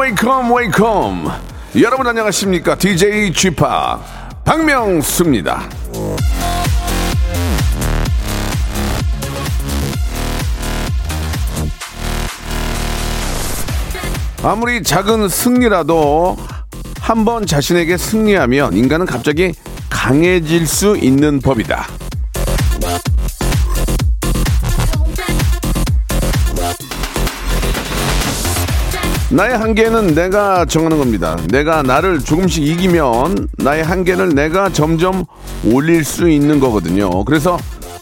Welcome welcome 여러분 안녕하십니까 DJ Chip 박명수입니다. 아무리 작은 승리라도 한 번 자신에게 승리하면 인간은 갑자기 강해질 수 있는 법이다. 나의 한계는 내가 정하는 겁니다. 내가 나를 조금씩 이기면 나의 한계를 내가 점점 올릴 수 있는 거거든요. 그래서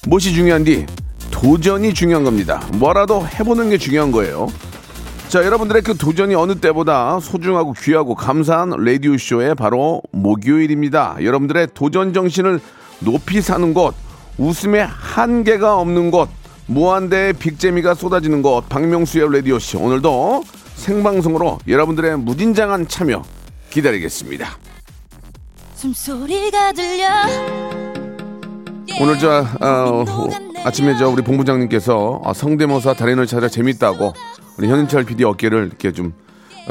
무엇이 중요한디? 도전이 중요한 겁니다. 뭐라도 해보는 게 중요한 거예요. 자, 여러분들의 그 도전이 어느 때보다 소중하고 귀하고 감사한 라디오쇼의 바로 목요일입니다. 여러분들의 도전 정신을 높이 사는 곳, 웃음의 한계가 없는 곳, 무한대의 빅재미가 쏟아지는 곳, 박명수의 라디오쇼. 오늘도 생방송으로 여러분들의 무진장한 참여 기다리겠습니다. 숨소리가 들려 오늘 저 어, 아침에 저 우리 본부장님께서 아, 성대모사 달인을 찾아 재밌다고 우리 현인철 PD 어깨를 이렇게 좀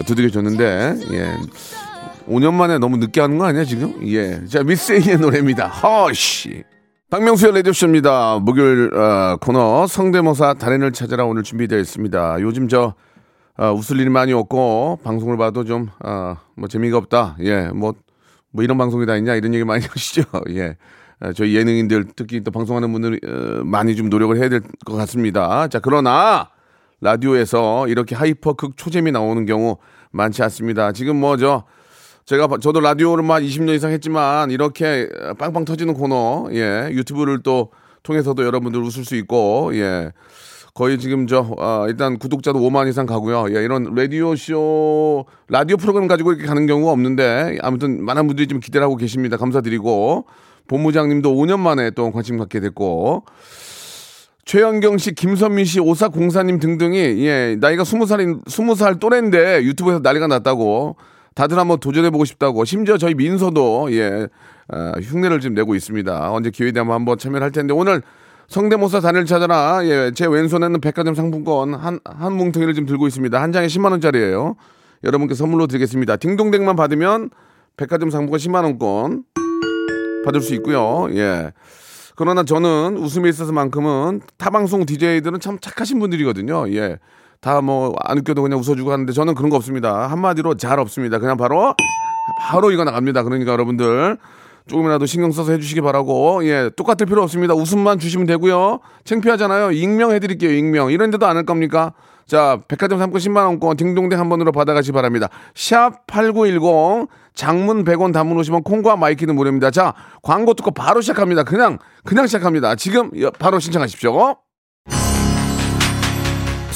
두들겨 줬는데 예. 5년 만에 너무 늦게 하는 거 아니야 지금? 예. 자 미세이의 노래입니다. 허씨. 박명수의 라디오쇼입니다. 목요일 어, 코너 성대모사 달인을 찾아라 오늘 준비되어 있습니다. 요즘 저 어, 웃을 일이 많이 없고 방송을 봐도 좀 어, 뭐 재미가 없다. 예. 뭐뭐 이런 방송이 다 있냐 이런 얘기 많이 하시죠. 예. 어, 저희 예능인들 특히 또 방송하는 분들이 어, 많이 좀 노력을 해야 될 것 같습니다. 자 그러나 라디오에서 이렇게 hyper 극 초잼이 나오는 경우 많지 않습니다. 지금 뭐저 제가 봐- 저도 라디오를 막 20년 이상 했지만 이렇게 빵빵 터지는 코너 예 유튜브를 또 통해서도 여러분들 웃을 수 있고 예 거의 지금 저 아, 일단 구독자도 5만 이상 가고요. 예, 이런 라디오 쇼 라디오 프로그램 가지고 이렇게 가는 경우가 없는데 아무튼 많은 분들이 좀 기대를 하고 계십니다. 감사드리고 본부장님도 5년 만에 또 관심 갖게 됐고 최영경 씨, 김선민 씨, 오사공사님 등등이 예 나이가 스무 살인 스무 살 또래인데 유튜브에서 난리가 났다고 다들 한번 도전해 보고 싶다고 심지어 저희 민서도 예 아, 흉내를 좀 내고 있습니다. 언제 기회 되면 한번 참여를 할 텐데 오늘 성대모사 단을 찾아라 예, 제 왼손에는 백화점 상품권 한 한 뭉텅이를 지금 들고 있습니다. 한 장에 10만 원짜리예요. 여러분께 선물로 드리겠습니다. 딩동댕만 받으면 백화점 상품권 10만 원권 받을 수 있고요. 예. 그러나 저는 웃음에 있어서만큼은 타방송 DJ들은 참 착하신 분들이거든요. 예. 다 뭐 안 웃겨도 그냥 웃어주고 하는데 저는 그런 거 없습니다. 한마디로 잘 없습니다. 그냥 바로 바로 이거 나갑니다. 그러니까 여러분들 조금이라도 신경 써서 해주시기 바라고 예 똑같을 필요 없습니다. 웃음만 주시면 되고요. 창피하잖아요. 익명 해드릴게요. 익명 이런 데도 안 할 겁니까? 자 백화점 상품권 10만 원권 딩동댕 한 번으로 받아가시 바랍니다. 샵 #8910 장문 100원 단문 오시면 콩과 my K는 무료입니다. 자 광고 듣고 바로 시작합니다. 그냥 그냥 시작합니다. 지금 여- 바로 신청하십시오.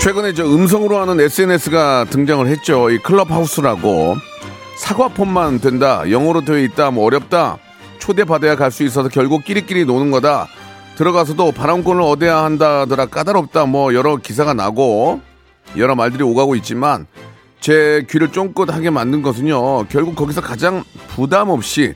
최근에 저 음성으로 하는 SNS가 등장을 했죠. 이 클럽하우스라고 사과폰만 된다, 영어로 되어 있다, 뭐 어렵다, 초대받아야 갈 수 있어서 결국 끼리끼리 노는 거다. 들어가서도 발언권을 얻어야 한다더라 까다롭다 뭐 여러 기사가 나고 여러 말들이 오가고 있지만 제 귀를 쫑긋하게 만든 것은요 결국 거기서 가장 부담 없이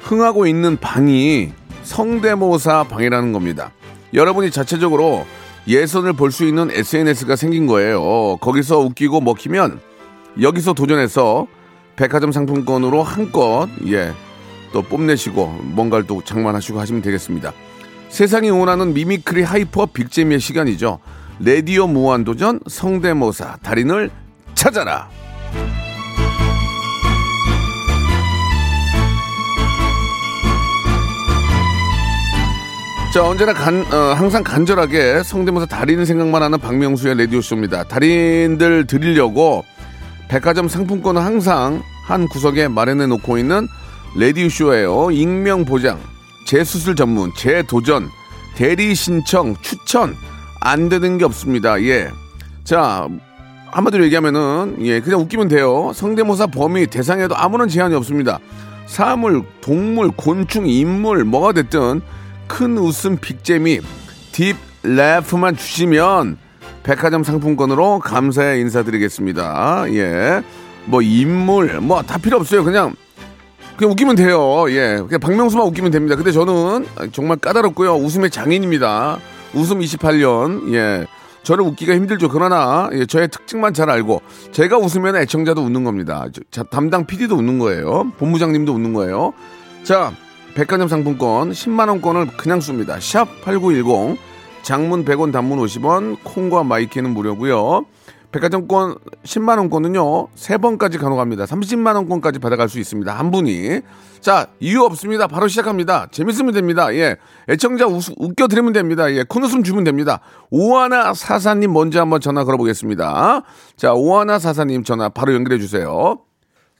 흥하고 있는 방이 성대모사 방이라는 겁니다. 여러분이 자체적으로 예선을 볼 수 있는 SNS가 생긴 거예요. 거기서 웃기고 먹히면 여기서 도전해서 백화점 상품권으로 한껏 예 또 뽐내시고 뭔가를 또 장만하시고 하시면 되겠습니다. 세상이 원하는 mimicry hyper big재미의 시간이죠. 레디오 무한도전 성대모사 달인을 찾아라. 자 언제나 간, 어, 항상 간절하게 성대모사 달인 생각만 하는 박명수의 라디오 쇼입니다. 달인들 드리려고 백화점 상품권을 항상 한 구석에 마련해 놓고 있는 라디오 쇼예요. 익명 보장, 재수술 전문, 재도전, 대리 신청, 추천 안 되는 게 없습니다. 예. 자 한마디로 얘기하면은 예 그냥 웃기면 돼요. 성대모사 범위 대상에도 아무런 제한이 없습니다. 사물, 동물, 곤충, 인물 뭐가 됐든 큰 웃음 빅재미 딥 래프만 주시면 백화점 상품권으로 감사의 인사드리겠습니다. 예. 뭐 인물 뭐 다 필요 없어요. 그냥 그냥 웃기면 돼요. 예. 그냥 박명수만 웃기면 됩니다. 근데 저는 정말 까다롭고요. 웃음의 장인입니다. 웃음 28년. 예. 저를 웃기가 힘들죠. 그러나 예, 저의 특징만 잘 알고 제가 웃으면 애청자도 웃는 겁니다. 저- 자, 담당 PD도 웃는 거예요. 본부장님도 웃는 거예요. 자, 백화점 상품권 10만 원권을 그냥 씁니다. 샵 8910 장문 100원 단문 50원 콩과 my K는 무료고요. 백화점 상품권 10만 원권은요. 세 번까지 가능합니다. 30만 원권까지 받아갈 수 있습니다. 한 분이. 자, 이유 없습니다. 바로 시작합니다. 재밌으면 됩니다. 예. 애청자 웃, 웃겨 드리면 됩니다. 예. 큰 웃음 주면 됩니다. 오하나 사사님 먼저 한번 전화 걸어보겠습니다. 자, 오하나 사사님 전화 바로 연결해 주세요.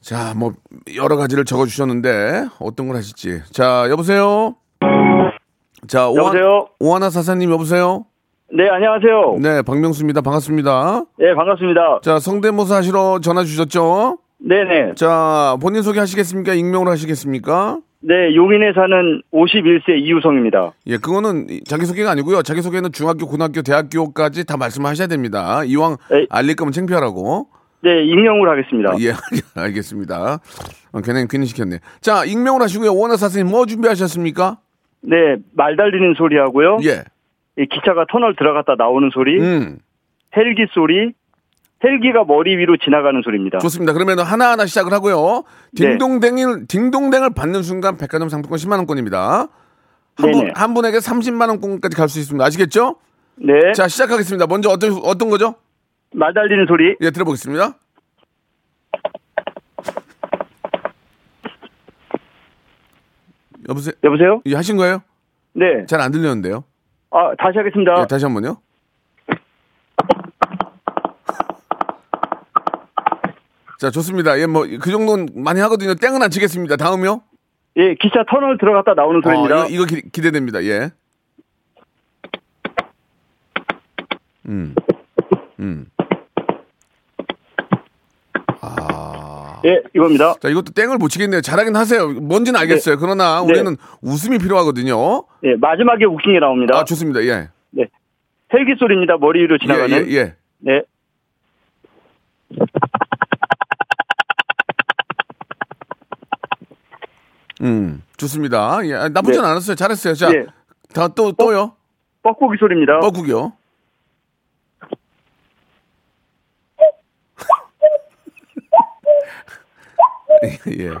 자, 뭐 여러 가지를 적어 주셨는데 어떤 걸 하실지. 자, 여보세요. 자, 여보세요? 오하나 사사님 여보세요. 네, 안녕하세요. 네, 박명수입니다. 반갑습니다. 네, 반갑습니다. 자, 성대모사 하시러 전화 주셨죠? 네네. 자, 본인 소개 하시겠습니까? 익명으로 하시겠습니까? 네, 용인에 사는 51세 이우성입니다. 예, 그거는 자기소개가 아니고요. 자기소개는 중학교, 고등학교, 대학교까지 다 말씀하셔야 됩니다. 이왕 에이. 알릴 거면 창피하라고. 네, 익명으로 하겠습니다. 예, 알겠습니다. 어, 괜히 괜히 시켰네. 자, 익명으로 하시고요. 오원화 사선님 뭐 준비하셨습니까? 네, 말 달리는 소리 하고요. 예. 이 기차가 터널 들어갔다 나오는 소리, 음, 헬기 소리, 헬기가 머리 위로 지나가는 소리입니다. 좋습니다. 그러면 하나하나 시작을 하고요. 네. 딩동댕을, 딩동댕을 받는 순간 백화점 상품권 10만 원권입니다. 한, 분. 한 분에게 30만 원권까지 갈 수 있습니다. 아시겠죠? 네, 자, 시작하겠습니다. 먼저 어떤, 어떤 거죠? 말 달리는 소리. 예, 들어보겠습니다. 여보세요? 여보세요? 예, 하신 거예요? 네. 잘 안 들렸는데요. 아, 다시 하겠습니다. 예, 다시 한 번요. 자, 좋습니다. 예, 뭐, 그 정도는 많이 하거든요. 땡은 안 치겠습니다. 다음이요? 예, 기차 터널 들어갔다 나오는 소리입니다. 어, 이거, 이거 기, 대됩니다 예. 음. 음. 예, 이겁니다. 자, 이것도 땡을 못 치겠네요. 잘하긴 하세요. 뭔지는 알겠어요. 그러나 네. 우리는 웃음이 필요하거든요. 예, 마지막에 웃긴 게 나옵니다. 아, 좋습니다. 예. 네. 헬기 소리입니다. 머리 위로 예, 지나가는. 예, 예. 네. 음, 좋습니다. 예, 아, 나쁘진 네. 않았어요. 잘했어요. 자, 예. 다 또, 또요. 뻐꾸기 소리입니다. 뻐국이요. 예.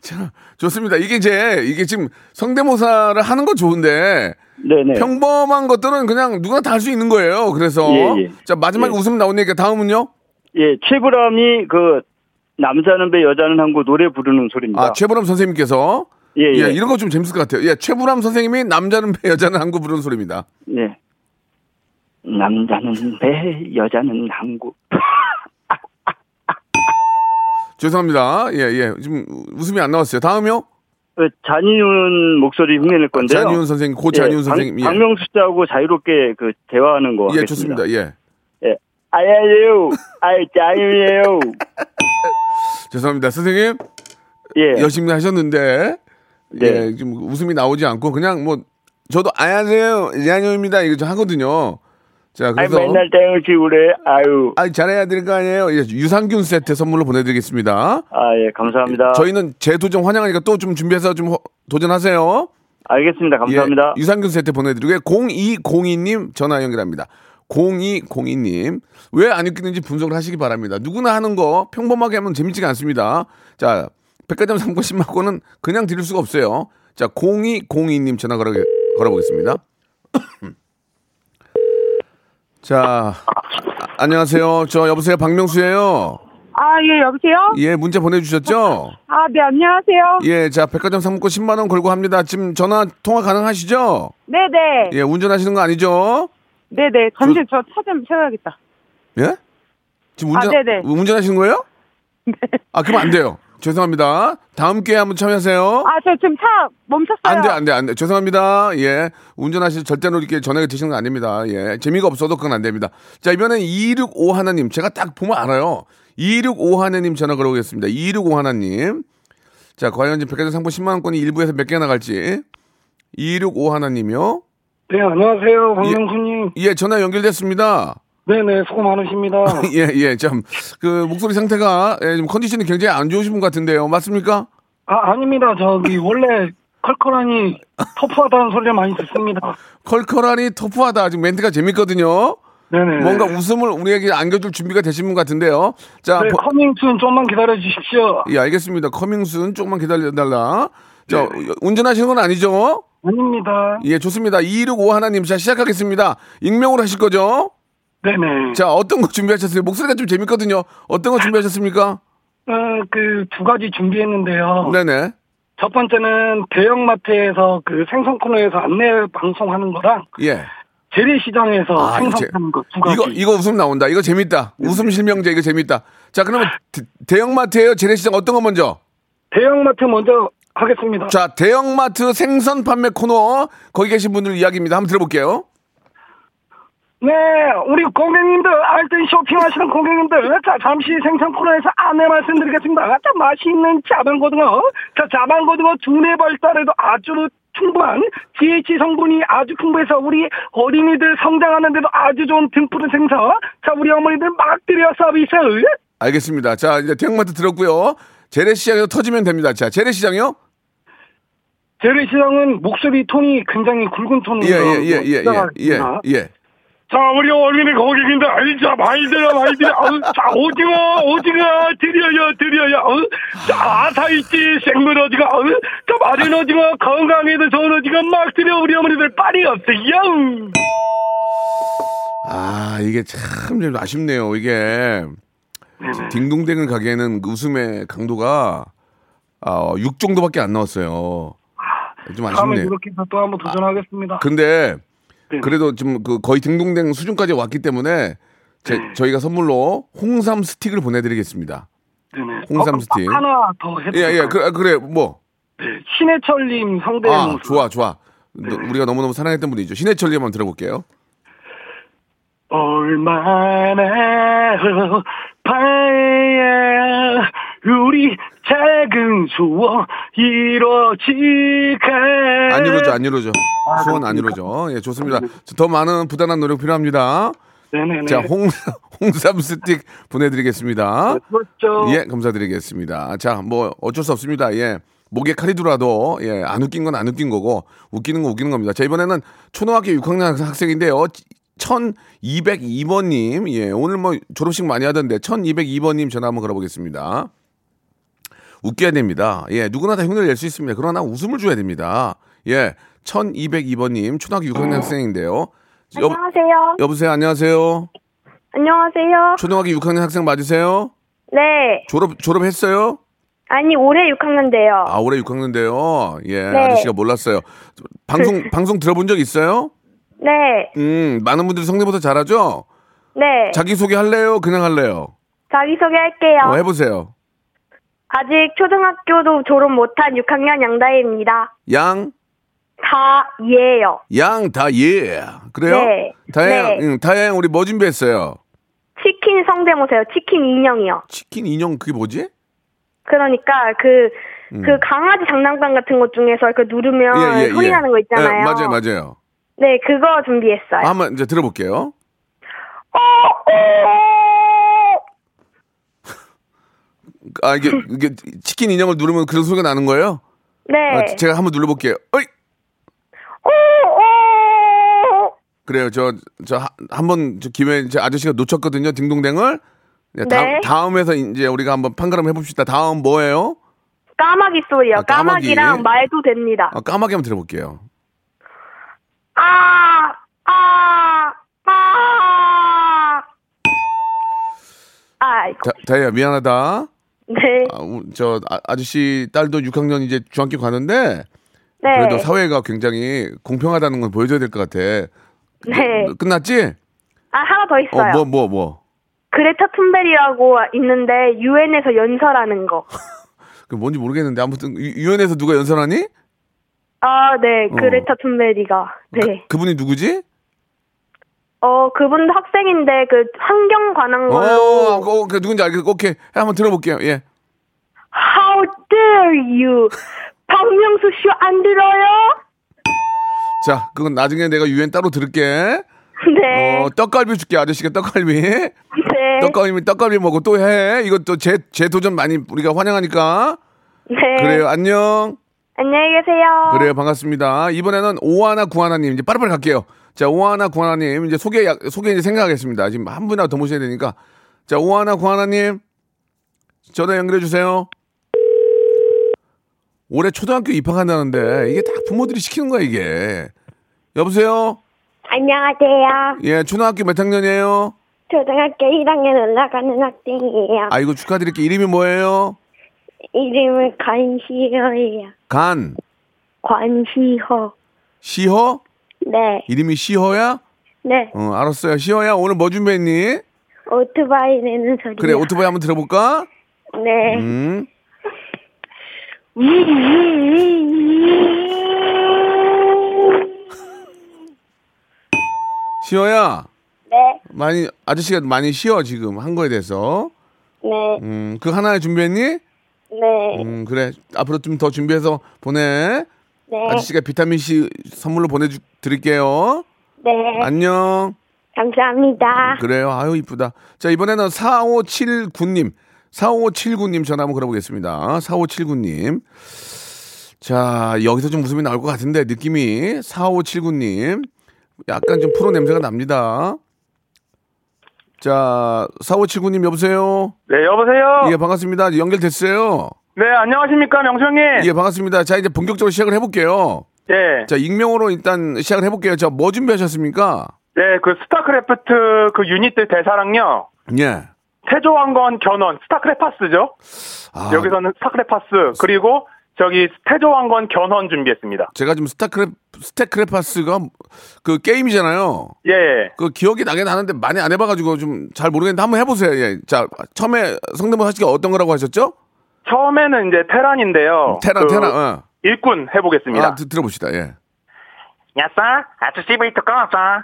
자, 좋습니다. 이게 이제, 이게 지금 성대모사를 하는 건 좋은데, 네네. 평범한 것들은 그냥 누구나 다 할 수 있는 거예요. 그래서, 예, 예. 자, 마지막에 예. 웃음 나오니까 다음은요? 예, 최불암이 그 남자는 배 여자는 한고 노래 부르는 소리입니다. 아, 최불암 선생님께서, 예, 예, 예. 이런 거 좀 재밌을 것 같아요. 예, 최불암 선생님이 남자는 배, 여자는 한구 부르는 소리입니다. 예. 남자는 배, 여자는 항구. 죄송합니다. 예, 예. 지금 웃음이 안 나왔어요. 다음이요? 그 잔이윤 목소리 흉내낼 건데요. 잔이윤 선생님, 고 예, 잔이윤 박- 선생님. 예. 박명수 씨하고 자유롭게 그 대화하는 거 예, 하겠습니다. 좋습니다. 예. 예. 안녕하세요. 아이, 짱이에요. 죄송합니다. 선생님, 예. 열심히 하셨는데, 네. 예, 좀 웃음이 나오지 않고, 그냥 뭐, 저도 안녕하세요. 이한용입니다. 이거 좀 하거든요. 자, 그래서. 맨날 땡을 그래. 아유. 아, 잘해야 될 거 아니에요. 예, 유산균 세트 선물로 보내드리겠습니다. 아, 예, 감사합니다. 저희는 재도전 환영하니까 또 좀 준비해서 좀 허- 도전하세요. 알겠습니다. 감사합니다. 예, 유산균 세트 보내드리고요. 0202님 전화 연결합니다. 0202님. 왜 안 웃기는지 분석을 하시기 바랍니다. 누구나 하는 거 평범하게 하면 재밌지가 않습니다. 자, 백화점 상권 10만 원은 그냥 드릴 수가 없어요. 자, 0202님 전화 걸어, 걸어보겠습니다. 자, 아, 안녕하세요. 저 여보세요. 박명수예요. 아, 예, 여보세요? 예, 문자 보내 주셨죠? 아, 네, 안녕하세요. 예, 자, 백화점 상품권 10만 원 걸고 합니다. 지금 전화 통화 가능하시죠? 네 네. 예, 운전하시는 거 아니죠? 네 네. 잠시 저 차 좀 세워야겠다. 예? 지금 운전 아, 네네. 운전하시는 거예요? 아, 그러면 안 돼요. 죄송합니다. 다음 기회에 한번 참여하세요. 아, 저 지금 차 멈췄어요. 안 돼, 안 돼, 안 돼. 죄송합니다. 예. 운전하실 절대로 이렇게 전화가 드시는 거 아닙니다. 예. 재미가 없어도 그건 안 됩니다. 자, 이번엔 265 하나님. 제가 딱 보면 알아요. 265 하나님 전화 걸어보겠습니다. 265 하나님. 자, 과연 지금 백화점 상품 10만원권이 일부에서 몇 개 나갈지. 265 하나님이요. 네, 안녕하세요, 박명수님. 예, 전화 연결됐습니다. 네네, 수고 많으십니다. 예, 예, 참. 그, 목소리 상태가, 예, 좀 컨디션이 굉장히 안 좋으신 분 같은데요. 맞습니까? 아, 아닙니다. 저기, 원래 컬컬하니 터프하다는 소리를 많이 듣습니다. 컬컬하니 터프하다. 지금 멘트가 재밌거든요. 네네. 뭔가 웃음을 우리에게 안겨줄 준비가 되신 분 같은데요. 자, 네, 보- 커밍순 좀만 기다려 주십시오. 예, 알겠습니다. 커밍순 조금만 기다려달라. 자, 네. 운전하시는 건 아니죠? 아닙니다. 예, 좋습니다. 265 하나님, 자, 시작하겠습니다. 익명으로 하실 거죠? 네네. 자, 어떤 거 준비하셨어요? 목소리가 좀 재밌거든요. 어떤 거 준비하셨습니까? 어, 그, 두 가지 준비했는데요. 네네. 첫 번째는 대형마트에서 그 생선 코너에서 안내 방송하는 거랑 예. 재래시장에서 아, 생선 재- 파는 거두 가지. 이거, 이거 웃음 나온다. 이거 재밌다. 웃음 실명제, 이거 재밌다. 자, 그러면 대- 대형마트예요 재래시장 어떤 거 먼저? 대형마트 먼저 하겠습니다. 자, 대형마트 생선 판매 코너. 거기 계신 분들 이야기입니다. 한번 들어볼게요. 네, 우리 고객님들, 알뜰 쇼핑하시는 고객님들, 자, 잠시 생선 코너에서 안내 말씀드리겠습니다. 자, 맛있는 자반고등어, 자, 자반고등어 두뇌 발달에도 아주 충분한 DH 성분이 아주 풍부해서 우리 어린이들 성장하는데도 아주 좋은 등푸른 생선, 자, 우리 어머니들 막 드려 서비스. 알겠습니다. 자, 이제 대형마트 들었고요. 재래시장에서 터지면 됩니다. 자, 재래시장이요? 재래시장은 목소리 톤이 굉장히 굵은 톤으로 예, 예, 예, 예, 예, 예. 예. 자, 우리 어린이 고객님들, 아이, 자, 많이 들어, 많이 들어. 어우, 자, 오징어, 오징어, 드려요, 드려요. 어우, 자, 아사이치, 생물 오징어, 어우, 자, 마른 오징어, 건강에도 좋은 오징어 막 드려, 우리 어머니들 빨리 없어요. 아, 이게 참 좀 아쉽네요. 이게 딩동댕을 가기에는 그 웃음의 강도가 아, 6 정도밖에 안 나왔어요. 좀 다음에 아쉽네요. 이렇게 해서 또 한번 도전하겠습니다. 근데 네. 그래도 좀 그 거의 딩동댕 수준까지 왔기 때문에 제- 네. 저희가 선물로 홍삼 스틱을 보내드리겠습니다. 네네. 홍삼 어, 스틱. 하나 더 해도 예, 예, 될까요? 그, 아, 그래, 뭐. 네, 신해철님 상대 아, 모습. 좋아, 좋아. 너- 우리가 너무너무 사랑했던 분이죠. 신해철님 한번 들어볼게요. 얼마나 봐야 우리 작은 소원 이루어질까 안 이루어져, 안 이루어져. 아, 수원 안 그렇습니까? 이루어져. 예, 좋습니다. 더 많은 부단한 노력 필요합니다. 네네네 자, 홍, 홍삼 스틱 보내드리겠습니다. 그렇죠 예, 감사드리겠습니다. 자, 뭐 어쩔 수 없습니다. 예. 목에 칼이 들어와도 예, 안 웃긴 건 안 웃긴 거고 웃기는 건 웃기는 겁니다. 자, 이번에는 초등학교 6학년 학생인데요. 1202번님, 예, 오늘 뭐 졸업식 많이 하던데 1202번님 전화 한번 걸어보겠습니다. 웃겨야 됩니다. 예, 누구나 다 흉내를 낼 수 있습니다. 그러나 웃음을 줘야 됩니다. 예, 1202번님, 초등학교 6학년 학생인데요. 여, 안녕하세요. 여보세요, 안녕하세요. 안녕하세요. 초등학교 6학년 학생 맞으세요? 네. 졸업, 졸업했어요? 아니, 올해 6학년인데요. 아, 올해 6학년인데요. 예, 네. 아저씨가 몰랐어요. 방송, 방송 들어본 적 있어요? 네. 음, 많은 분들이 성대모사 잘하죠? 네. 자기소개 할래요? 그냥 할래요? 자기소개 할게요. 어, 해보세요. 아직 초등학교도 졸업 못한 6학년 양다혜입니다. 양, 다 이해요. 양, 다, 예. 그래요? 네. 다행, 네. 응, 다행, 우리 뭐 준비했어요? 치킨 성대모사요. 치킨 인형이요. 치킨 인형 그게 뭐지? 그러니까 그, 음. 그 강아지 장난감 같은 것 중에서 그 누르면 소리 나는 거 있잖아요. 예, 맞아요, 맞아요. 네, 그거 준비했어요. 아, 한번 이제 들어볼게요. 아 이게 이게 치킨 인형을 누르면 그런 소리가 나는 거예요? 네. 아, 제가 한번 눌러볼게요. 어이 오, 오. 그래요. 저 저 한번 저 기회 제 아저씨가 놓쳤거든요. 딩동댕을. 네, 다음, 네. 다음에서 이제 우리가 한번 판가름 해봅시다. 다음 뭐예요? 까마귀 소리요. 아, 까마귀. 까마귀랑 말도 됩니다. 아, 까마귀 한번 들어볼게요. 아, 아, 아. 아이고. 다, 다혜야 미안하다. 네. 아, 우- 저 아, 아저씨 딸도 6학년 이제 중학교 가는데 네. 그래도 사회가 굉장히 공평하다는 건 보여줘야 될 것 같아. 네. 끝- 끝났지? 아, 하나 더 있어요. 어, 뭐, 뭐, 뭐. 그레타 툰베리라고 있는데 유엔에서 연설하는 거. 그 뭔지 모르겠는데 아무튼 유- 유엔에서 누가 연설하니? 아, 네. 어. 그레타 툰베리가. 네. 그, 분이 누구지? 어, 그분도 학생인데 그 환경 관한 어, 걸로 어, 그 누군지 알겠어. 오케이. 한번 들어볼게요. 예. How dare you? 박명수 씨 안 들어요? 자, 그건 나중에 내가 유엔 따로 들을게. 네. 어, 떡갈비 줄게. 아저씨가 떡갈비. 네. 떡갈비, 떡갈비 먹고 또 해. 이것도 제, 제 도전 많이 우리가 환영하니까. 네. 그래요. 안녕. 안녕히 계세요. 그래요. 반갑습니다. 이번에는 오하나 구하나님 이제 빠르빠르 갈게요. 자, 오하나 구하나님 이제 소개 약- 소개 이제 생각하겠습니다. 지금 한 분이라도 더 모셔야 되니까. 자, 오하나 구하나님 전화 연결해 주세요. 올해 초등학교 입학한다는데 이게 다 부모들이 시키는 거야 이게. 여보세요. 안녕하세요. 예, 초등학교 몇 학년이에요? 초등학교 1학년 올라가는 학생이에요. 아이고 축하드릴게요. 이름이 뭐예요? 이름은 관시호예요. 간 관시호. 시허? 네, 이름이 시허야? 네. 어, 알았어요. 시허야 오늘 뭐 준비했니? 오토바이 내는 소리. 그래 오토바이 한번 들어볼까? 네. 음. 시어야 네, 많이 아저씨가 많이 쉬어 지금 한 거에 대해서 네, 음 그 하나에 준비했니? 네, 음 그래 앞으로 좀 더 준비해서 보내 네, 아저씨가 비타민 C 선물로 보내드릴게요. 네. 안녕. 감사합니다. 그래요. 아유 이쁘다. 자 이번에는 4579님. 4579님 전화 한번 걸어보겠습니다. 4579님. 자 여기서 좀 웃음이 나올 것 같은데 느낌이. 4579님. 약간 좀 프로 냄새가 납니다. 자 4579님 여보세요? 네, 여보세요? 예 반갑습니다. 연결됐어요 네, 안녕하십니까, 명수님? 예 반갑습니다 자 이제 본격적으로 시작을 해볼게요 예. 자 익명으로 일단 시작을 해볼게요 자 뭐 준비하셨습니까 네, 그 스타크래프트 그 유닛들 대사랑요. 예 태조왕건 견훤, 스타크래파스죠? 아, 여기서는 스타크래파스, 그리고 저기 태조왕건 견훤 준비했습니다. 제가 지금 스타크래 스테크래파스가 그 게임이잖아요. 예. 그 기억이 나긴 하는데 많이 안 해봐가지고 좀 잘 모르겠는데 한번 해보세요. 예. 자 처음에 성대모사 하시기 어떤 거라고 하셨죠? 처음에는 이제 테란인데요. 테란 그 테란. 어. 일꾼 해보겠습니다. 아, 드- 들어봅시다. 예. 야싸, 아저씨부터 꺼서.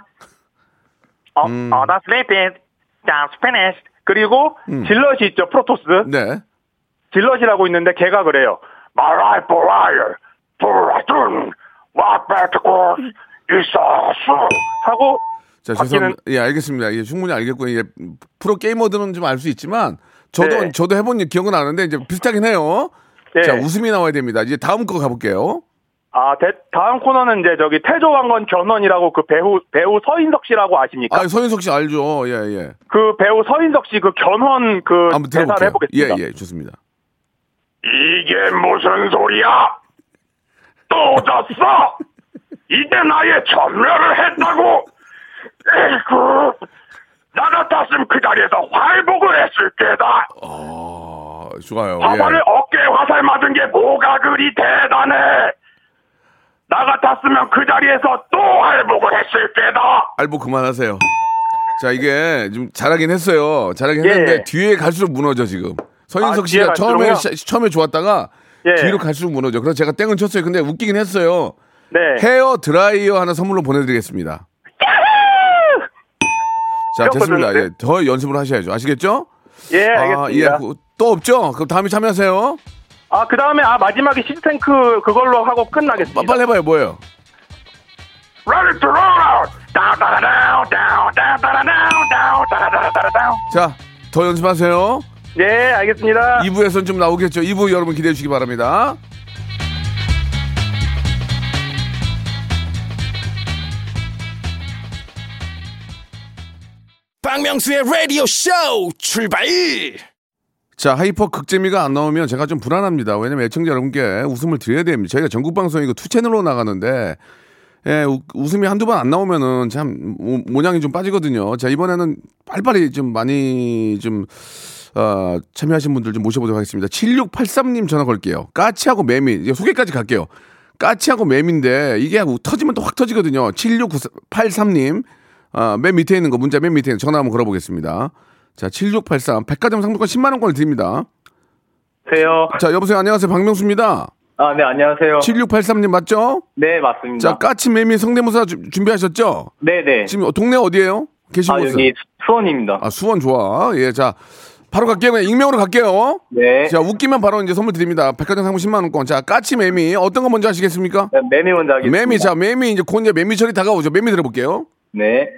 어, 음. 어, that's sleeping. That's finished. 그리고 음. 질럿이 있죠, 프로토스. 네. 질럿이라고 있는데 걔가 그래요. 마라이 보라이어, 보라둔, 와베트고, 이사수. 하고, 자 바뀌는- 죄송합니다. 예 알겠습니다. 예 충분히 알겠고요. 예, 프로 게이머들은 좀 알 수 있지만 저도 네. 저도 해본 기억은 나는데 이제 비슷하긴 해요. 예. 자 웃음이 나와야 됩니다. 이제 다음 거 가볼게요. 아, 대- 다음 코너는 이제 저기 태조왕건 견원이라고 그 배우, 배우 서인석 씨라고 아십니까? 아 서인석 씨 알죠? 예 예. 그 배우 서인석 씨 그 견원 그 한번 대사를. 해보겠습니다. 예 예 좋습니다. 이게 무슨 소리야? 또 졌어? 이제 나의 전멸을 했다고? 에이구, 나 같았으면 그 자리에서 활복을 했을 게다. 아 좋아요. 화살을 예. 어깨에 화살 맞은 게 뭐가 그리 대단해? 나 같았으면 그 자리에서 또 활복을 했을 게다. 알보 그만하세요. 자 이게 좀 잘하긴 했어요. 잘하긴 예. 했는데 뒤에 갈수록 무너져 지금. 서인석 아, 씨가 처음에? 시- 처음에 좋았다가 예. 뒤로 갈수록 무너져. 그래서 제가 땡은 쳤어요. 근데 웃기긴 했어요. 네. 헤어 드라이어 하나 선물로 보내드리겠습니다. 자, 됐습니다. 예, 더 연습을 하셔야죠. 아시겠죠? 예, 알겠습니다. 아, 예, 또 없죠? 그럼 다음에 참여하세요. 아, 그 다음에, 아, 마지막에 시즈탱크 그걸로 하고 끝나겠습니다. 빨리 해봐요, 뭐예요? Ready to roll! 자, 더 연습하세요. 네, 알겠습니다. 2부에서는 좀 나오겠죠. 2부 여러분 기대해 주시기 바랍니다. 박명수의 라디오 쇼 출발 자, hyper 극재미가 안 나오면 제가 좀 불안합니다. 왜냐면 애청자 여러분께 웃음을 드려야 됩니다. 저희가 전국 방송이고 two 채널로 나가는데 예, 우- 웃음이 한두 번 안 나오면은 참 모- 모양이 좀 빠지거든요. 자, 이번에는 빨리빨리 좀 많이 좀 어, 참여하신 분들 좀 모셔보도록 하겠습니다. 7683님 전화 걸게요. 까치하고 매미. 소개까지 갈게요. 까치하고 매미인데 이게 터지면 또 확 터지거든요. 7683님. 아, 맨 밑에 있는 거 문자 맨 밑에 있는 거 전화 한번 걸어보겠습니다. 자, 7683 백화점 상품권 10만 원권을 드립니다. 세요. 자, 여보세요. 안녕하세요. 박명수입니다. 아, 네, 안녕하세요. 7683님 맞죠? 네, 맞습니다. 자, 까치 매미 성대모사 주- 준비하셨죠? 네 네. 지금 동네 어디예요? 계신 아, 곳은? 여기 수원입니다. 아, 수원 좋아. 예, 자. 바로 갈게요. 그냥 익명으로 갈게요. 네. 자, 웃기면 바로 이제 선물 드립니다. 백화점 상품 10만 원권. 자, 까치 매미 어떤 거 먼저 하시겠습니까? 네, 매미 먼저 하겠습니다. 매미 자, 매미 이제 곧 이제 매미 철이 다가오죠. 매미 들어볼게요. 네.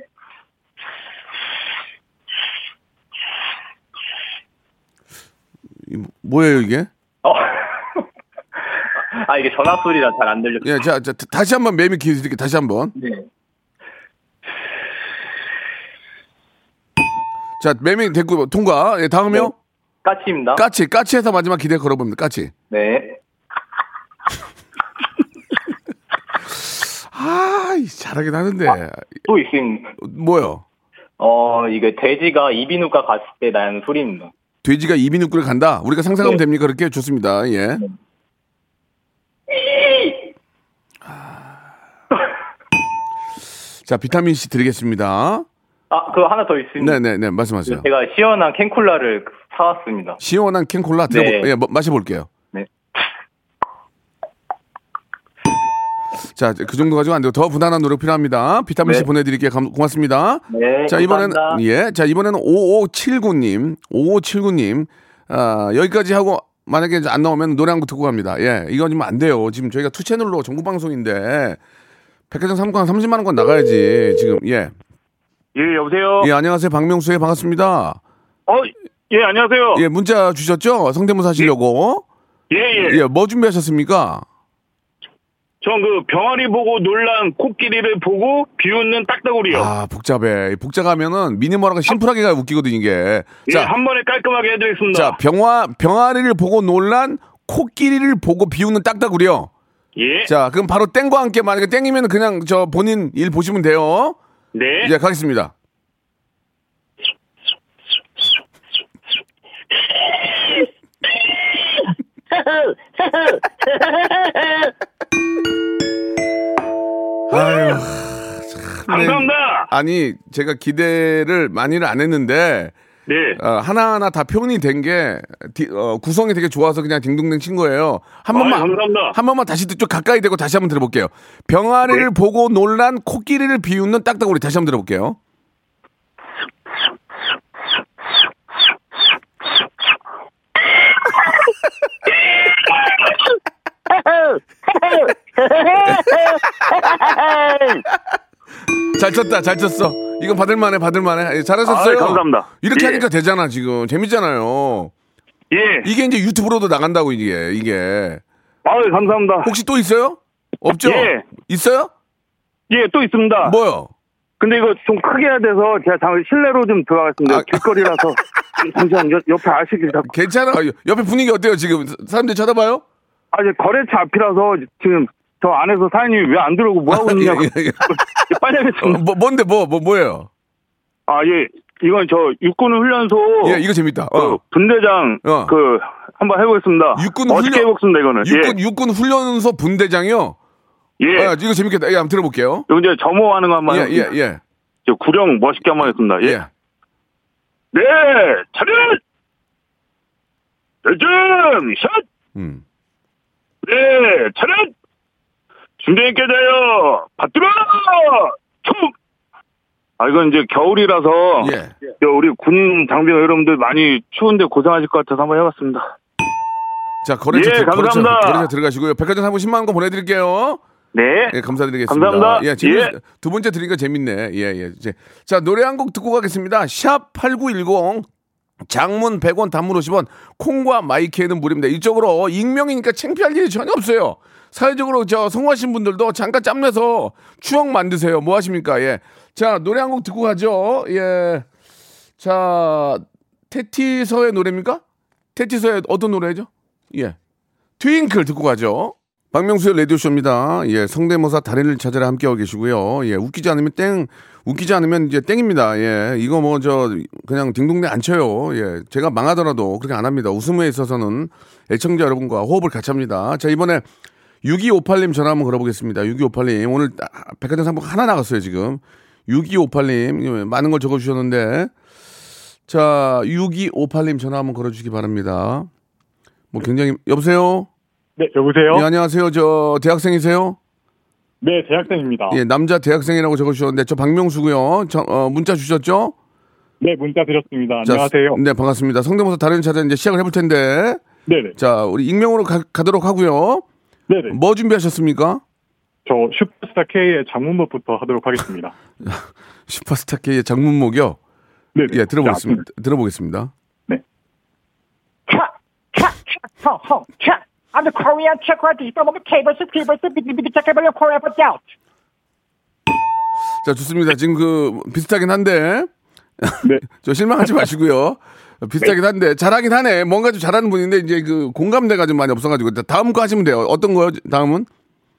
이 뭐예요, 이게? 어. 아, 이게 전화 소리라 잘 안 들려. 예, 자, 자, 다시 한번 매미 기회 드릴게요. 다시 한번. 네. 자, 매미 됐고 통과. 예, 다음이요. 까치입니다. 까치, 까치에서 마지막 기대 걸어봅니다. 까치. 네. 아, 이 잘하긴 하는데. 또 있습니다. 뭐요? 어, 이게 돼지가 이비인후과 갔을 때 나는 소리입니다. 돼지가 이비인후과를 간다. 우리가 상상하면 네. 됩니까? 그렇게 좋습니다. 예. 아. 자, 비타민 C 드리겠습니다. 아, 그거 하나 더 있습니다. 네, 네, 네, 말씀하세요. 제가 시원한 캔콜라를 사왔습니다. 시원한 캔콜라 들어 네. 예, 뭐, 마셔볼게요. 자, 그 정도 가지고 안 돼요. 더 무난한 노력 필요합니다. 비타민 C 네. 보내드릴게요. 감- 고맙습니다. 네. 자, 이번에는. 예. 자, 이번에는 5579님, 5579님, 아, 여기까지 하고, 만약에 안 나오면 노래 한 곡 듣고 갑니다. 예. 이건 좀안 돼요. 지금 저희가 two 채널로 전국 방송인데, 백화점 상품권 30만 원권 나가야지. 지금, 예. 예, 여보세요? 예, 안녕하세요. 박명수의 반갑습니다. 어, 예, 안녕하세요. 예, 문자 주셨죠? 성대모사 하시려고. 예, 예. 예, 뭐 준비하셨습니까? 전 그 병아리 보고 놀란 코끼리를 보고 비웃는 딱따구리요. 아, 복잡해. 복잡하면은 미니멀하고 심플하게 가 웃기거든, 이게. 예, 자, 한 번에 깔끔하게 해드리겠습니다. 자, 병화, 병아리를 보고 놀란 코끼리를 보고 비웃는 딱딱구리요. 예. 자, 그럼 바로 땡과 함께 만약에 땡이면 그냥 저 본인 일 보시면 돼요. 네. 이제 가겠습니다. 아유, 참, 네. 감사합니다. 아니, 제가 기대를 많이는 안 했는데, 네. 어, 하나하나 다 표현이 된 게, 어, 구성이 되게 좋아서 그냥 딩동댕 친 거예요. 한 번만, 아유, 감사합니다. 한 번만 다시 좀 가까이 대고 다시 한번 들어볼게요. 병아리를 네. 보고 놀란 코끼리를 비웃는 딱딱우리 다시 한번 들어볼게요. 잘 쳤다, 잘 쳤어. 이건 받을만해, 받을만해. 예, 잘하셨어요. 아유, 감사합니다. 이렇게 예. 하니까 되잖아, 지금. 재밌잖아요. 예. 이게 이제 유튜브로도 나간다고, 이게, 이게. 아유, 감사합니다. 혹시 또 있어요? 없죠? 예. 있어요? 예, 또 있습니다. 뭐요? 근데 이거 좀 크게 해야 돼서 제가 잠시 실내로 좀 들어가겠습니다. 아. 길거리라서. 잠시만, 옆, 옆에 아시길 잡고. 괜찮아. 옆에 분위기 어때요, 지금? 사람들이 쳐다봐요? 아, 이제 거래처 앞이라서 지금 저 안에서 사장님이 왜 안 들어오고 뭐 하고 있느냐고. 예, 예, 예. 빨리 어, 하겠습니다. 뭐, 뭔데, 뭐, 뭐, 뭐예요? 아, 예. 이건 저 육군 훈련소. 예, 이거 재밌다. 그 어. 분대장 어. 그 한번 해보겠습니다. 육군 훈련- 해보겠습니다 이거는. 육군, 육군 훈련소 분대장이요? 예. 예. 아, 이거 재밌겠다. 예, 한번 들어볼게요. 이제 점호하는 거 한번. 예. 예, 예. 저 구령 멋있게 한번 하겠습니다. 예. 예. 네, 차렷. 결정 샷. 음. 네, 차렷. 중대인 깨자요. 받들어. 총. 아, 이건 이제 겨울이라서 예. 저 우리 군 장병 여러분들 많이 추운데 고생하실 것 같아서 한번 해봤습니다. 자, 거래처, 예, 거래처, 감사합니다. 거래처 들어가시고요. 백화점 상품 10만 원거 보내드릴게요. 네. 예, 감사드리겠습니다. 감사합니다. 예, 재밌, 예. 두 번째 드리니까 재밌네. 예, 예. 자, 노래 한 곡 듣고 가겠습니다. 샵 8910. 장문 100원, 단문 50원, 콩과 마이키에는 무료입니다. 이쪽으로 익명이니까 창피할 일이 전혀 없어요. 사회적으로 저 성공하신 분들도 잠깐 짬내서 추억 만드세요. 뭐 하십니까? 예. 자, 노래 한 곡 듣고 가죠. 예. 자, 테티서의 노래입니까? 테티서의 어떤 노래죠? 예. 트윙클 듣고 가죠. 박명수의 라디오쇼입니다. 예, 성대모사 달인을 찾아라 함께하고 계시고요. 예, 웃기지 않으면 땡, 웃기지 않으면 이제 땡입니다. 예, 이거 뭐 저 그냥 딩동대 안 쳐요. 예, 제가 망하더라도 그렇게 안 합니다. 웃음에 있어서는 애청자 여러분과 호흡을 같이 합니다. 자, 이번에 6258님 전화 한번 걸어보겠습니다. 6258님. 오늘 딱 백화점 상품 하나 나갔어요, 지금. 6258님. 많은 걸 적어주셨는데. 자, 6258님 전화 한번 걸어주시기 바랍니다. 뭐 굉장히, 여보세요? 네, 여보세요? 예, 안녕하세요. 저 대학생이세요? 네, 대학생입니다. 예, 남자 대학생이라고 적어주셨는데 저 박명수고요. 저, 어, 문자 주셨죠? 네, 문자 드렸습니다. 자, 안녕하세요. 네, 반갑습니다. 성대모사 다른 찾아 이제 시작을 해볼 텐데. 네네. 자, 우리 익명으로 가, 도록 하고요. 네네. 뭐 준비하셨습니까? 저 슈퍼스타 K의 장문법부터 하도록 하겠습니다. 슈퍼스타 K의 장문목이요. 네. 예, 들어보겠습니다. 들어보겠습니다. Ho, ho, cha. I'm the Korean check right from the cables, cables, 비비비 check about your Korea but out. 자, 좋습니다. 지금 그 비슷하긴 한데. 네. 저 실망하지 마시고요. 비슷하긴 한데 잘하긴 하네. 뭔가 좀 잘하는 분인데 이제 그 공감대가 좀 많이 없어가지고 다음 거 하시면 돼요. 어떤 거요? 다음은?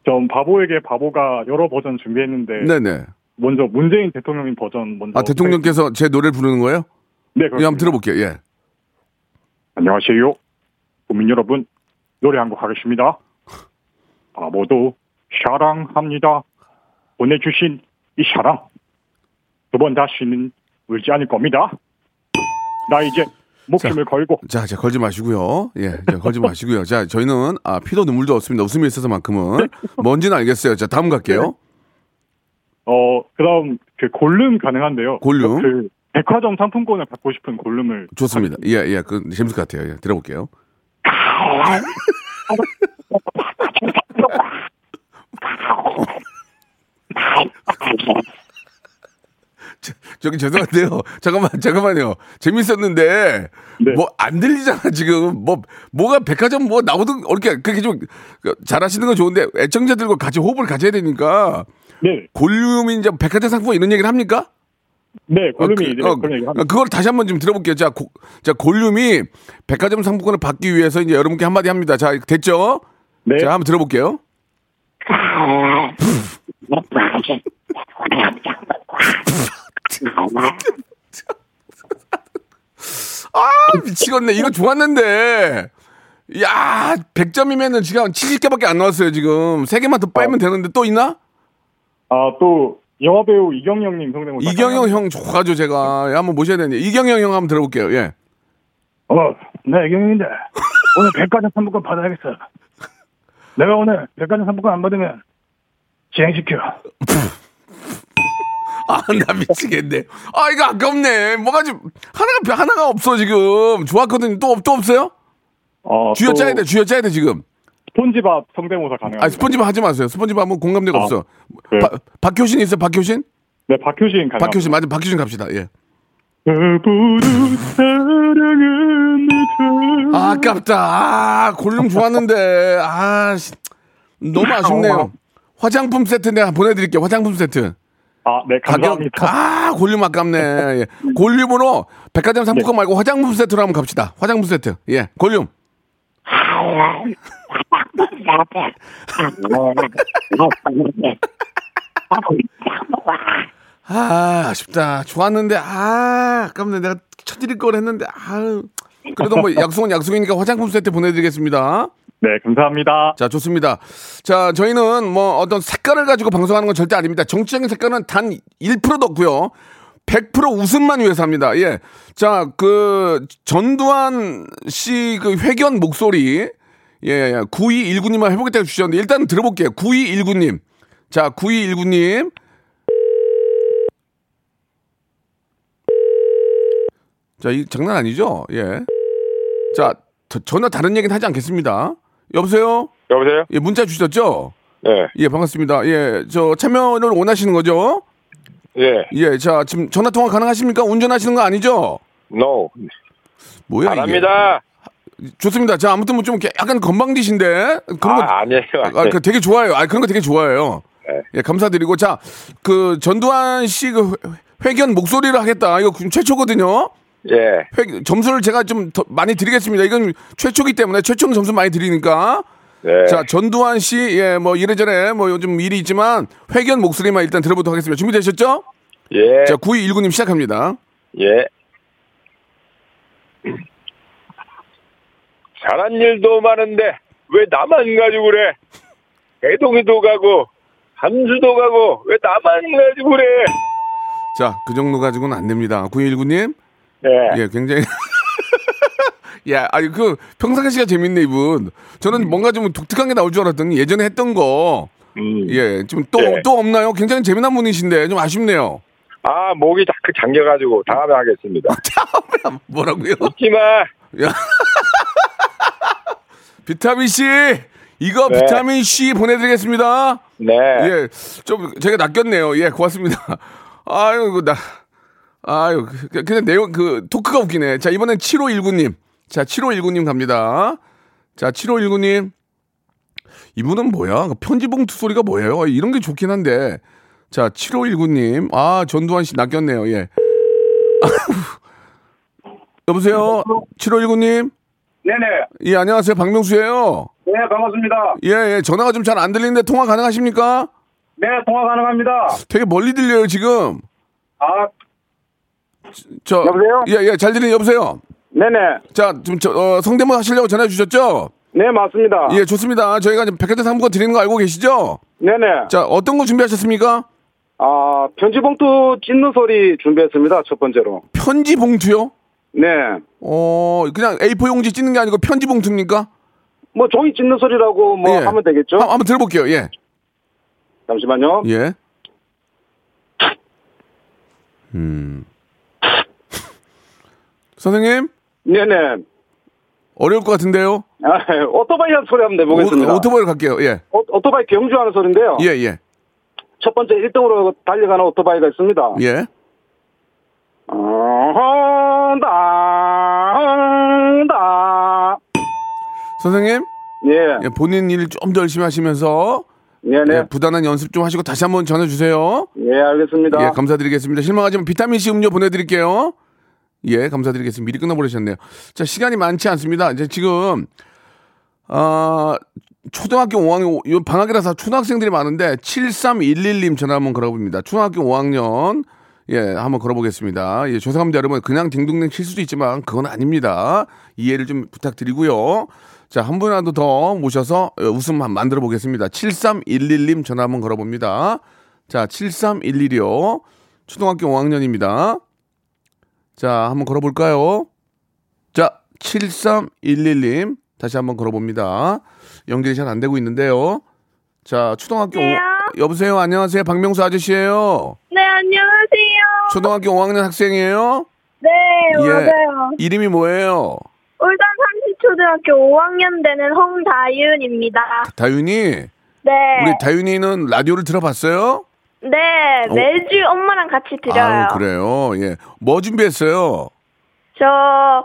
전 바보에게 바보가 여러 버전 준비했는데 네네. 먼저 문재인 대통령님 버전 먼저 아 대통령께서 제 노래를 부르는 거예요? 네, 예, 한번 들어볼게요. 예. 안녕하세요. 국민 여러분, 노래 한 곡 하겠습니다. 바보도 사랑합니다. 보내주신 이 사랑 두 번 다시는 울지 않을 겁니다. 나 이제 목숨을 걸고 자, 자 걸지 마시고요. 예, 자, 걸지 마시고요. 자, 저희는 아 피도 눈물도 없습니다. 웃음이 있어서만큼은 뭔지는 알겠어요. 자, 다음 갈게요. 어 그다음 그 골룸 가능한데요. 골룸? 그 백화점 상품권을 받고 싶은 골룸을 좋습니다. 예, 예, 그 재밌을 것 같아요. 예, 들어볼게요. 저기 죄송한데요. 잠깐만, 잠깐만요. 재밌었는데 뭐안 들리잖아 지금. 뭐 뭐가 백화점 뭐 나오든 이렇게 그렇게 좀 잘하시는 건 좋은데 애청자들과 같이 호흡을 가져야 되니까. 네. 골룸이 이제 백화점 상품 이런 얘기를 합니까? 네, 골룸이 그, 이제 어, 그런 얘기 합니다. 그걸 다시 한번 좀 들어볼게요. 자, 고, 자, 골룸이 백화점 상품권을 받기 위해서 이제 여러분께 한마디 합니다. 자, 됐죠? 네. 자, 한번 들어볼게요. 아, 미치겠네. 이거 좋았는데. 야, 100점이면은 지금 70개밖에 안 나왔어요, 지금. 3개만 더 빨면 되는데 또 있나? 아 또 영화 배우 이경영님 성대모사. 이경영 형 좋아하죠, 제가. 야, 한번 모셔야 되는데. 이경영 형 한번 들어볼게요, 예. 어, 나 이경영인데 오늘 백화점 상품권 받아야겠어. 내가 오늘 백화점 상품권 안 받으면 진행시켜. 아, 나 미치겠네. 아, 이거 아깝네. 뭐가 좀, 하나가, 하나가 없어, 지금. 좋았거든요. 또, 또 없어요? 어, 쥐어 또 짜야 돼, 쥐어 짜야 돼, 지금. 스폰지밥 성대모사 가능합니다. 아, 스펀지밥 하지 마세요. 스펀지밥은 공감대가 아, 없어. 네. 바- 박효신 있어요, 박효신? 네, 박효신 가능. 박효신, 맞아, 박효신 갑시다, 예. 아, 아깝다. 아, 골룸 좋았는데. 아, 씨. 너무 아쉽네요. 화장품 세트 내가 보내드릴게요. 화장품 세트. 아, 네, 가격, 감사합니다. 아, 골룸 아깝네. 예. 골룸으로 백화점 상품권 말고 화장품 세트로 한번 갑시다. 화장품 세트. 예, 골룸. 아, 아쉽다. 좋았는데, 아, 아깝네. 내가 쳐드릴 걸 했는데, 아 그래도 뭐 약속은 약속이니까 화장품 세트 보내드리겠습니다. 네, 감사합니다. 자, 좋습니다. 자, 저희는 뭐 어떤 색깔을 가지고 방송하는 건 절대 아닙니다. 정치적인 색깔은 단 1%도 없고요. 100% 웃음만 위해서 합니다. 예. 자, 그 전두환 씨 그 회견 목소리 예, 예. 9219님만 해보겠다고 주셨는데 일단 들어볼게요. 9219님. 자, 9219님. 자, 이 장난 아니죠? 예. 자, 저- 전혀 다른 얘기는 하지 않겠습니다. 여보세요? 여보세요? 예, 문자 주셨죠? 네. 예, 반갑습니다. 예, 저 참여를 원하시는 거죠? 예. 예, 자, 지금 전화 통화 가능하십니까? 운전하시는 거 아니죠? No. 뭐야? 합니다. 좋습니다. 자, 아무튼 뭐 좀 약간 건방지신데 그런 거 아, 아니에요. 아, 그 되게 좋아요. 아, 그런 거 되게 좋아해요. 예, 감사드리고 자, 그 전두환 씨그 회견 목소리를 하겠다. 이거 최초거든요. 예. 회- 점수를 제가 좀더 많이 드리겠습니다. 이건 최초기 때문에 최초는 점수 많이 드리니까. 네. 자, 전두환 씨, 예, 뭐 이래저래 뭐 요즘 일이 있지만 회견 목소리만 일단 들어보도록 하겠습니다. 준비되셨죠? 예. 자, 9219님 시작합니다. 예. 잘한 일도 많은데 왜 나만 가지고 그래? 대동이도 가고 함주도 가고 왜 나만 가지고 그래? 자, 그 정도 가지고는 안 됩니다. 9219님. 예. 예, 굉장히. 야, 아니, 그, 평상시가 재밌네, 이분. 저는 뭔가 좀 독특한 게 나올 줄 알았더니 예전에 했던 거. 예, 좀 또, 예. 또 없나요? 굉장히 재미난 분이신데 좀 아쉽네요. 아 목이 자꾸 잠겨가지고 다음에 하겠습니다. 뭐라고요? 웃지 마. 야. 비타민 C! 이거 네. 비타민 C 보내드리겠습니다. 네. 예, 좀 제가 낚였네요. 예, 고맙습니다. 아유, 그 나, 아유, 그- 그냥 내용, 그, 토크가 웃기네. 자, 이번엔 7519님. 자, 7519님 갑니다. 자, 7519님. 이분은 뭐야? 그 편지 봉투 소리가 뭐예요? 이런 게 좋긴 한데. 자, 7519님. 아, 전두환 씨 낚였네요. 예. 여보세요? 7519님? 네네. 예, 안녕하세요. 박명수예요 네, 반갑습니다. 예, 예. 전화가 좀 잘 안 들리는데 통화 가능하십니까? 네, 통화 가능합니다. 되게 멀리 들려요, 지금. 아, 저 여보세요? 예, 예. 잘 들리는 여보세요. 네네. 자, 좀 저, 어, 성대모 하시려고 전화 주셨죠? 네, 맞습니다. 예, 좋습니다. 저희가 지금 백화점 상품권 드리는 거 알고 계시죠? 네네. 자, 어떤 거 준비하셨습니까? 아, 편지 봉투 찢는 소리 준비했습니다. 첫 번째로. 편지 봉투요? 네. 어, 그냥 A4 용지 찢는 게 아니고 편지 봉투입니까? 뭐 종이 찢는 소리라고 뭐 예. 하면 되겠죠? 한- 한번 들어볼게요. 예. 잠시만요. 예. 음. 선생님? 네네. 어려울 것 같은데요? 아, 오토바이 한 소리 한번 내보겠습니다. 오, 오토바이로 갈게요. 예. 오, 오토바이 경주하는 소리인데요. 예, 예. 첫 번째 1등으로 달려가는 오토바이가 있습니다. 예. 다 선생님? 예. 예, 본인 일 좀 더 열심히 하시면서 네네. 예, 부단한 연습 좀 하시고 다시 한번 전해 주세요. 예, 알겠습니다. 예, 감사드리겠습니다. 실망하지만 비타민 C 음료 보내드릴게요. 예, 감사드리겠습니다. 미리 끝나버리셨네요. 자, 시간이 많지 않습니다. 이제 지금 아 초등학교 5학년 요 방학이라서 초등학생들이 많은데 7311님 전화 한번 걸어봅니다. 초등학교 5학년 예, 한번 걸어보겠습니다. 예, 죄송합니다, 여러분. 그냥 딩동댕 칠 수도 있지만 그건 아닙니다. 이해를 좀 부탁드리고요. 자, 한 분이라도 더 모셔서 어, 웃음 한번 만들어 보겠습니다. 7311님 전화 한번 걸어봅니다. 자, 7311이요. 초등학교 5학년입니다. 자, 한번 걸어볼까요? 자, 7311님. 다시 한번 걸어봅니다. 연결이 잘 안 되고 있는데요. 자, 초등학교. 오- 여보세요? 안녕하세요. 박명수 아저씨예요 네, 안녕하세요. 초등학교 5학년 학생이에요? 네, 예. 맞아요. 이름이 뭐예요? 울산 삼시초등학교 5학년 되는 홍다윤입니다. 다윤이? 네. 우리 다윤이는 라디오를 들어봤어요? 네, 어. 매주 엄마랑 같이 들어요. 아유, 그래요. 예. 뭐 준비했어요? 저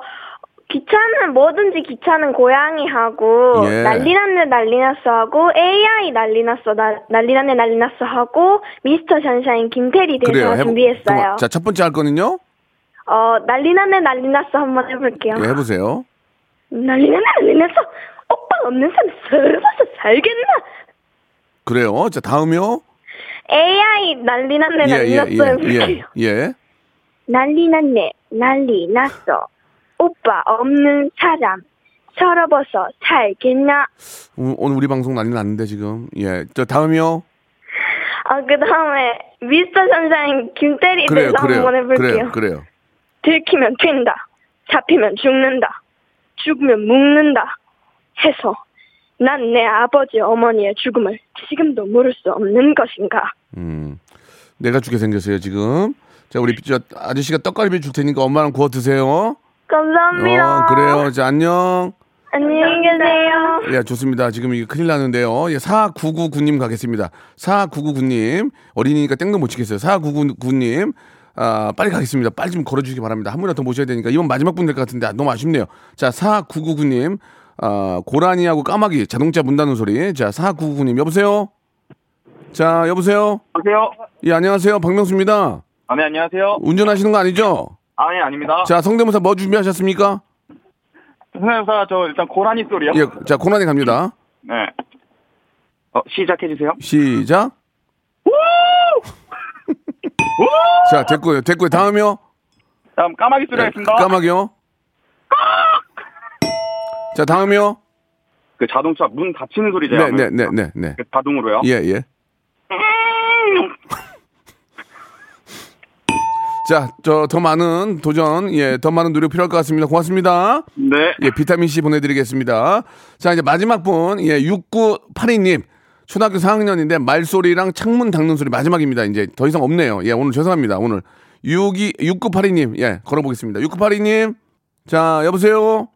귀찮은 뭐든지 귀찮은 고양이 하고 예. 난리났네 난리났어 하고 AI 난리났어 나, 난리났네 난리났어 하고 미스터 션샤인 김태리 대사 준비했어요. 자, 첫 번째 할 거는요? 어 난리났네 난리났어 한번 해볼게요. 예, 해보세요. 난리났네 난리났어 오빠 없는 삶 살아서 살겠나? 그래요. 자, 다음이요? AI 난리 났네 난리 났어 해볼게요. 예, 예. 난리 났네 난리 났어 오빠 없는 사람 서러워서 살겠나? 오- 오늘 우리 방송 난리 났는데 지금. 예. 저 다음이요? 아, 그 다음에, 미스터 선샤인 김태리 그래요, 대사 그래요. 한번 해볼게요. 그래요, 그래요. 들키면 튄다. 잡히면 죽는다. 죽으면 묵는다. 해서, 난 내 아버지 어머니의 죽음을 지금도 모를 수 없는 것인가. 음. 내가 죽게 생겼어요, 지금. 자, 우리 저 아저씨가 떡갈비 줄 테니까 엄마랑 구워 드세요. 감사합니다. 어, 그래요. 자, 안녕. 안녕히 계세요. 예, 좋습니다. 지금 이게 큰일 나는데요. 예, 4999님 가겠습니다. 4999님. 어린이니까 땡도 못 치겠어요. 4999님. 아, 빨리 가겠습니다. 빨리 좀 걸어주시기 바랍니다. 한 분이라도 더 모셔야 되니까. 이번 마지막 분 될 것 같은데 아, 너무 아쉽네요. 자, 4999님. 아, 고라니하고 까마귀 자동차 문 닫는 소리. 자, 4999님. 여보세요? 자, 여보세요? 안녕하세요. 예, 안녕하세요. 박명수입니다. 아, 네, 안녕하세요. 운전하시는 거 아니죠? 아, 예, 아닙니다. 자, 성대모사 뭐 준비하셨습니까? 선생님사 저 일단 고라니 소리요. 예, 자, 고라니 갑니다. 네. 어, 시작해주세요. 시작. 자, 됐고요. 됐고요. 다음이요. 다음 까마귀 소리 하겠습니다. 까마귀요. 자, 다음이요. 그 자동차 문 닫히는 소리죠. 네, 네, 네, 네, 네. 그 자동으로요. 예, 예. 자, 저 더 많은 도전, 예, 더 많은 노력 필요할 것 같습니다. 고맙습니다. 네. 예, 비타민 C 보내드리겠습니다. 자, 이제 마지막 분, 예, 6982님. 초등학교 4학년인데 말소리랑 창문 닦는 소리 마지막입니다. 이제 더 이상 없네요. 예, 오늘 죄송합니다. 오늘 62, 6982님, 예, 걸어보겠습니다. 6982님. 자, 여보세요?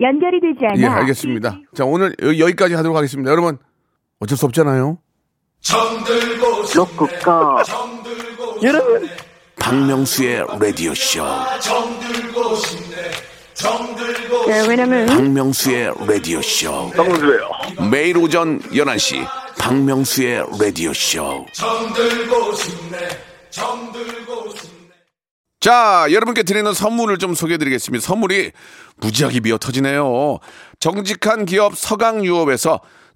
연결이 되지 않아. 예, 알겠습니다. 자, 오늘 여- 여기까지 하도록 하겠습니다. 여러분, 어쩔 수 없잖아요. 로쿠꺼. 여러분 박명수의 라디오쇼. 예, 왜냐면 박명수의 라디오 쇼. 박명수예요. 매일 오전 11시 박명수의 라디오 쇼. 자, 여러분께 드리는 선물을 좀 소개해 드리겠습니다. 선물이 무지하게 미어 터지네요. 정직한 기업 서강유업에서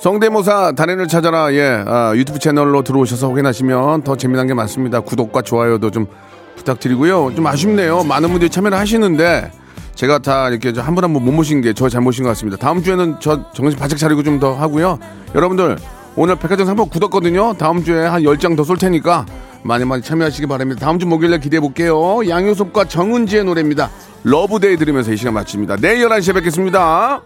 성대모사 단연을 찾아라 예 아, 유튜브 채널로 들어오셔서 확인하시면 더 재미난 게 많습니다 구독과 좋아요도 좀 부탁드리고요 좀 아쉽네요 많은 분들이 참여를 하시는데 제가 다 이렇게 한 분 한 분 못 모신 게 저 잘못인 것 같습니다. 다음 주에는 저 정신 바짝 차리고 좀 더 하고요. 여러분들 오늘 백화점 상품 굳었거든요. 다음 주에 한 10장 더 쏠 테니까 많이 많이 참여하시기 바랍니다. 다음 주 목요일에 기대해 볼게요. 양요섭과 정은지의 노래입니다. Love Day 들으면서 이 시간 마칩니다. 내일 11시에 뵙겠습니다.